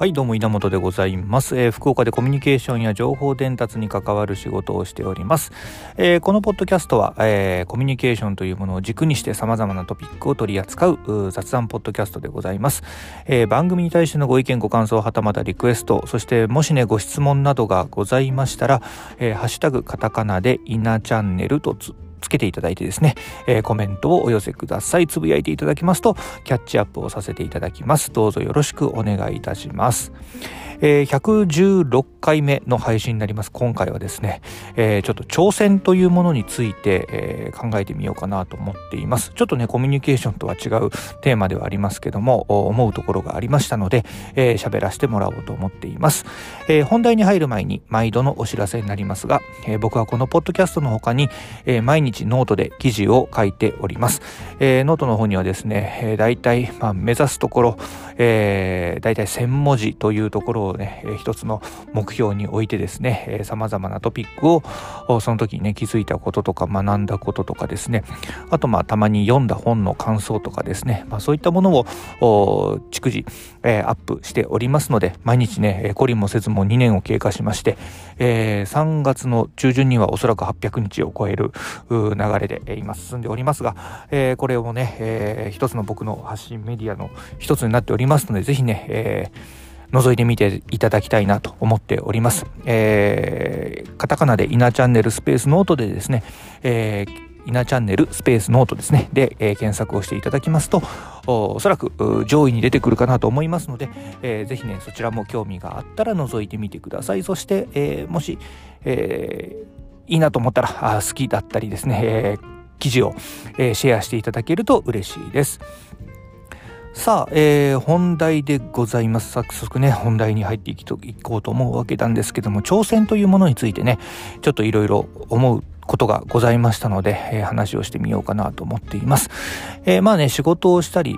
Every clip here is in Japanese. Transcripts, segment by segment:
はいどうも稲本でございます、えー、福岡でコミュニケーションや情報伝達に関わる仕事をしております、えー、このポッドキャストは、えー、コミュニケーションというものを軸にして様々なトピックを取り扱う雑談ポッドキャストでございます、え番組に対してのご意見ご感想はたまたリクエストそしてもしねご質問などがございましたら、えハッシュタグカタカナで稲チャンネルとつつけていただいてですね、えー、コメントをお寄せください。つぶやいていただきますと、キャッチアップをさせていただきます。どうぞよろしくお願いいたします。えー、116回目の配信になります。今回はですね、えー、ちょっと挑戦というものについて、えー、考えてみようかなと思っています。ちょっとね、コミュニケーションとは違うテーマではありますけども、思うところがありましたので、えー、喋らせてもらおうと思っています。えー、本題に入る前に毎度のお知らせになりますが、えー、僕はこのポッドキャストの他に、えー、毎日ノートで記事を書いております。えー、ノートの方にはですね、えー、大体、まあ、目指すところ、えー、大体1000文字というところをね、え、一つの目標に置いてですね、えー、様々なトピックをその時にね気づいたこととか学んだこととかですね。あとまあたまに読んだ本の感想とかですね、まあ、そういったものを逐次、えー、アップしておりますので毎日ね懲りもせずも2年を経過しまして、えー、3月の中旬にはおそらく800日を超える流れで今進んでおりますが、えー、これをね、えー、一つの僕の発信メディアの一つになっておりますのでぜひね、えー覗いてみていただきたいなと思っております。えー、カタカナでイナチャンネルスペースノートでですね、えーイナチャンネルスペースノートですね。で、えー、検索をしていただきますと、おそらく上位に出てくるかなと思いますので、えー、ぜひね、そちらも興味があったら覗いてみてください。そして、えー、もし、えー、いいなと思ったら、あ好きだったりですね、えー、記事を、えー、シェアしていただけると嬉しいです。さあ、えー、本題でございます。早速ね、本題に入っていきといこうと思うわけなんですけども、挑戦というものについてね、ちょっといろいろ思うことがございましたので、えー、話をしてみようかなと思っています。えー、まあね、仕事をしたり、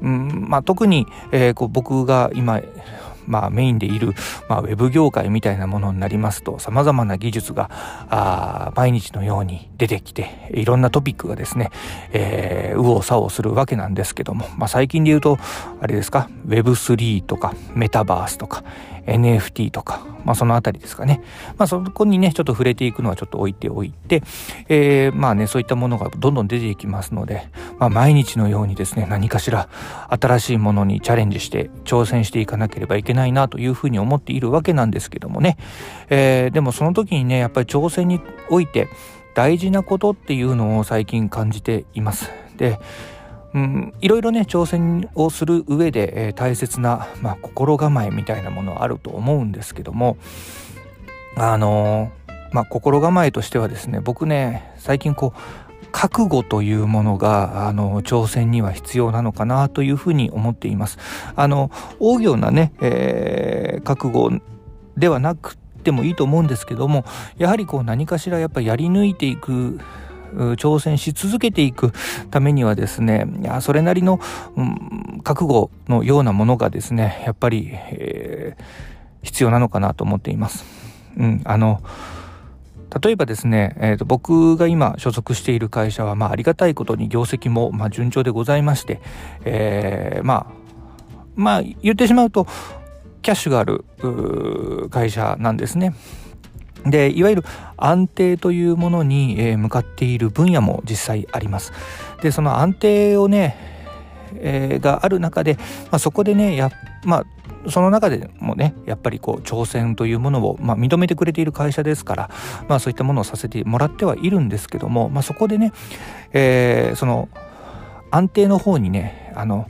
うんまあ、特に、えー、こう僕が今まあ、メインでいる、まあ、ウェブ業界みたいなものになりますと、様々な技術が、あ毎日のように出てきて、いろんなトピックがですね、えー、右往左往するわけなんですけども、まあ、最近で言うと、あれですか、Web3 とか、メタバースとか、NFT とか、まあそのあたりですかね。まあそこにね、ちょっと触れていくのはちょっと置いておいて、えー、まあね、そういったものがどんどん出ていきますので、まあ毎日のようにですね、何かしら新しいものにチャレンジして挑戦していかなければいけないなというふうに思っているわけなんですけどもね。えー、でもその時にね、やっぱり挑戦において大事なことっていうのを最近感じています。で、うん、いろいろね挑戦をする上で、えー、大切な、まあ、心構えみたいなものはあると思うんですけどもあのー、まあ、心構えとしてはですね僕ね最近こう覚悟というものがあの挑戦には必要なのかなというふうに思っています。あの大行なね、えー、覚悟ではなくてもいいと思うんですけどもやはりこう何かしらやっぱやり抜いていく挑戦し続けていくためにはですね、いやそれなりの、うん、覚悟のようなものがですね、やっぱり、えー、必要なのかなと思っています。うん、あの、例えばですね、えーと、僕が今所属している会社は、まあ、ありがたいことに業績も、まあ、順調でございまして、えー、まあ、まあ、言ってしまうと、キャッシュがある会社なんですね。でいわゆる安定というものに、え向かっている分野も実際あります。でその安定をね、えー、がある中で、まあ、そこでねやまあその中でもねやっぱりこう挑戦というものを、まあ、認めてくれている会社ですから、まあ、そういったものをさせてもらってはいるんですけども、まあ、そこでね、えー、その安定の方にねあの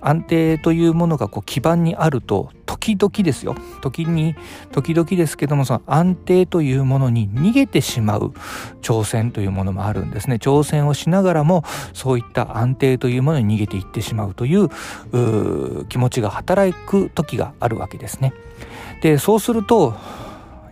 安定というものがこう基盤にあると時々ですよ。時に時々ですけどもその安定というものに逃げてしまう挑戦というものもあるんですね。挑戦をしながらもそういった安定というものに逃げていってしまうという気持ちが働く時があるわけですね。でそうすると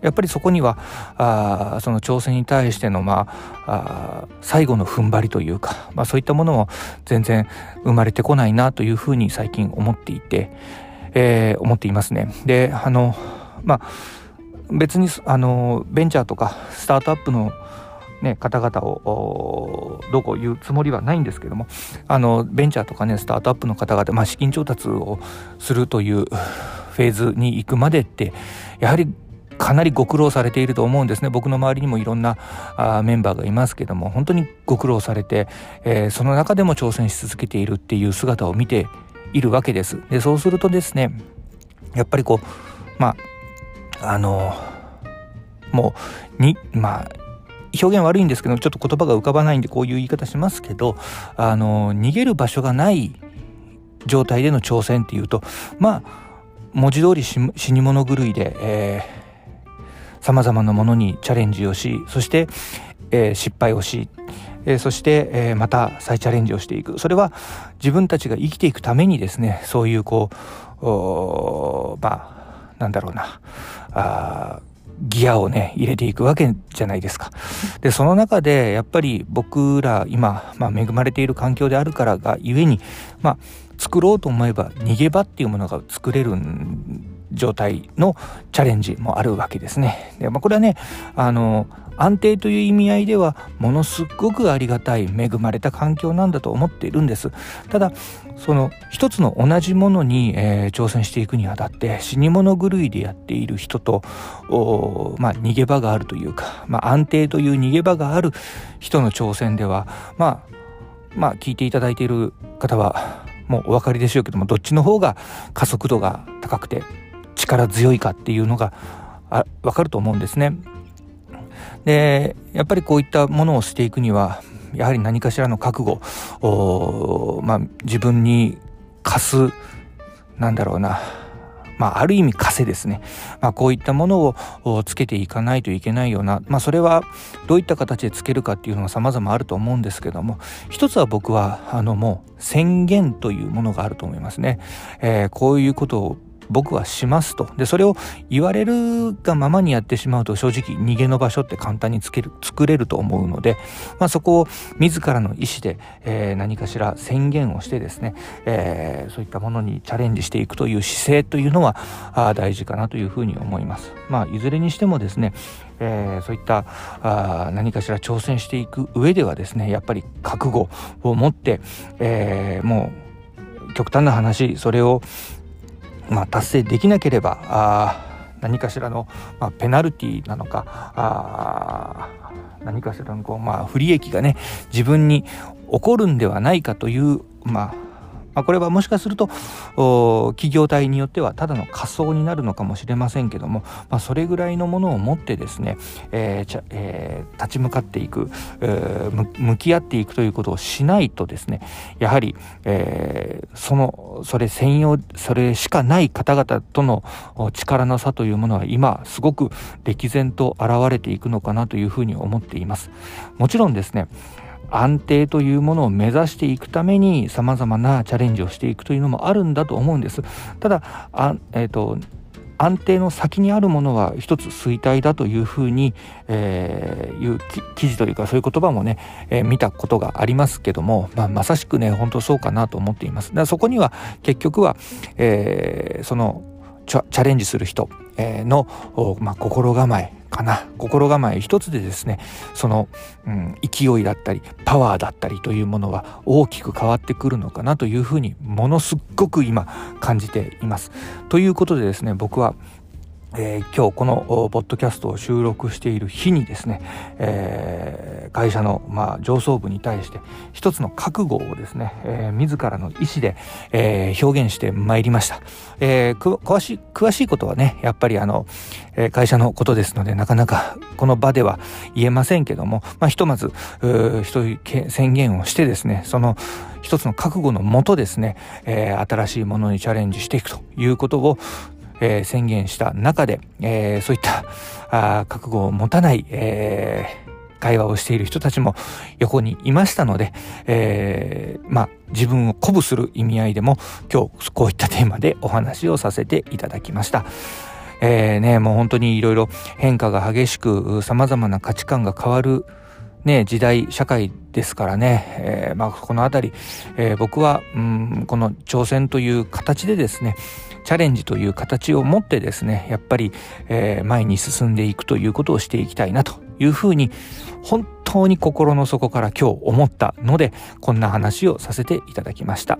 やっぱりそこにはあその挑戦に対しての、まあ、あ最後の踏ん張りというか、まあ、そういったものも全然生まれてこないなというふうに最近思っていて、えー、思っていますね。であのまあ別にあのベンチャーとかスタートアップのね、方々をどこ言うつもりはないんですけどもあのベンチャーとかねスタートアップの方々、まあ、資金調達をするというフェーズに行くまでってやはりかなりご苦労されていると思うんですね。僕の周りにもいろんなあメンバーがいますけども本当にご苦労されて、えー、その中でも挑戦し続けているっていう姿を見ているわけです。でそうするとですねやっぱりこうまああのもうにまあ表現悪いんですけどちょっと言葉が浮かばないんでこういう言い方しますけどあの逃げる場所がない状態での挑戦っていうとまあ文字通り死に物狂いで、えさまざまなものにチャレンジをしそして、えー、失敗をし、えー、そして、えー、また再チャレンジをしていくそれは自分たちが生きていくためにですねそういうこうまあなんだろうなあギアをね入れていくわけじゃないですか。でその中でやっぱり僕ら今、まあ、恵まれている環境であるからがゆえに、まあ、作ろうと思えば逃げ場っていうものが作れるん状態のチャレンジもあるわけですね。でまあ、これはねあの安定という意味合いではものすごくありがたい恵まれた環境なんだと思っているんですただその一つの同じものに、えー、挑戦していくにあたって死に物狂いでやっている人とまあ、逃げ場があるというか、まあ、安定という逃げ場がある人の挑戦ではまあまあ聞いていただいている方はもうお分かりでしょうけどもどっちの方が加速度が高くて力強いかっていうのがあ分かると思うんですね。でやっぱりこういったものをしていくにはやはり何かしらの覚悟まあ、自分に課すなんだろうなまあ、ある意味枷ですね、まあ、こういったものをつけていかないといけないような、まあ、それはどういった形でつけるかっていうのは様々あると思うんですけども一つは僕はあのもう宣言というものがあると思いますね、えー、こういうことを僕はしますと。で、それを言われるがままにやってしまうと正直逃げの場所って簡単につける作れると思うので、まあ、そこを自らの意思で、えー、何かしら宣言をしてですね、えー、そういったものにチャレンジしていくという姿勢というのはあ大事かなというふうに思います。まあ、いずれにしてもですね、えー、そういったあ何かしら挑戦していく上ではですねやっぱり覚悟を持って、えー、もう極端な話それをまあ、達成できなければあ何かしらの、まあ、ペナルティなのかあ何かしらのこう、まあ、不利益がね自分に起こるんではないかという、まあ、まあ、これはもしかすると企業体によってはただの仮想になるのかもしれませんけども、まあ、それぐらいのものを持ってですね、えーえー、立ち向かっていく、えー、向き合っていくということをしないとですねやはり、えー、そのそれ専用それしかない方々との力の差というものは今すごく歴然と現れていくのかなというふうに思っています。もちろんですね安定というものを目指していくためにさまざまなチャレンジをしていくというのもあるんだと思うんです。ただあ、えーと、安定の先にあるものは一つ衰退だというふうに、えー、いう記事というかそういう言葉もね、えー、見たことがありますけども、まあ、まさしくね本当そうかなと思っています。だからそこには結局は、えー、そのチャレンジする人の、まあ、心構えかな心構え一つでですねその、うん、勢いだったりパワーだったりというものは大きく変わってくるのかなというふうにものすっごく今感じています。ということでですね僕はえー、今日このポッドキャストを収録している日にですね、えー、会社の、まあ、上層部に対して一つの覚悟をですね、えー、自らの意思で、えー、表現してまいりました、えー、詳しい詳しいことはねやっぱりあの、えー、会社のことですのでなかなかこの場では言えませんけども、まあ、ひとまず一宣言をしてですねその一つの覚悟のもとですね、えー、新しいものにチャレンジしていくということをえー、宣言した中で、えー、そういったあ覚悟を持たない、えー、会話をしている人たちも横にいましたので、え、まあ自分を鼓舞する意味合いでも今日こういったテーマでお話をさせていただきました。え、ね、もう本当にいろいろ変化が激しく様々な価値観が変わるね、時代社会ですからね、えー、まあ、この辺り、えー、僕は、うん、この挑戦という形でですねチャレンジという形を持ってですねやっぱり、えー、前に進んでいくということをしていきたいなというふうに本当に心の底から今日思ったのでこんな話をさせていただきました。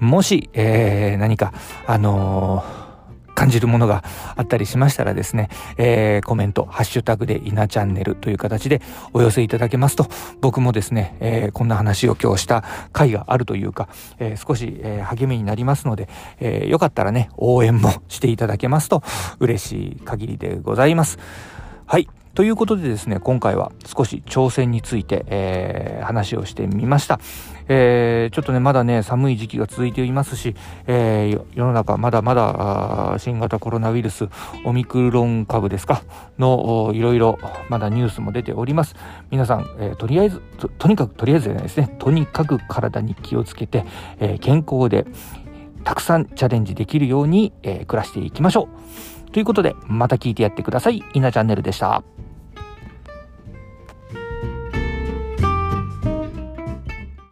もし、えー、何かあの感じるものがあったりしましたらですね、えー、コメント、ハッシュタグで稲チャンネルという形でお寄せいただけますと、僕もですね、えー、こんな話を今日した回があるというか、えー、少し、え励みになりますので、えよかったらね、応援もしていただけますと嬉しい限りでございます。はい。ということでですね、今回は少し挑戦について、えー、話をしてみました。えー、ちょっとね、まだね、寒い時期が続いていますし、えー、世の中まだまだ新型コロナウイルス、オミクロン株ですか、のいろいろまだニュースも出ております。皆さん、えー、とりあえずと、とにかく、とりあえずじゃないですね、とにかく体に気をつけて、えー、健康でたくさんチャレンジできるように、えー、暮らしていきましょう。ということで、また聞いてやってください。稲チャンネルでした。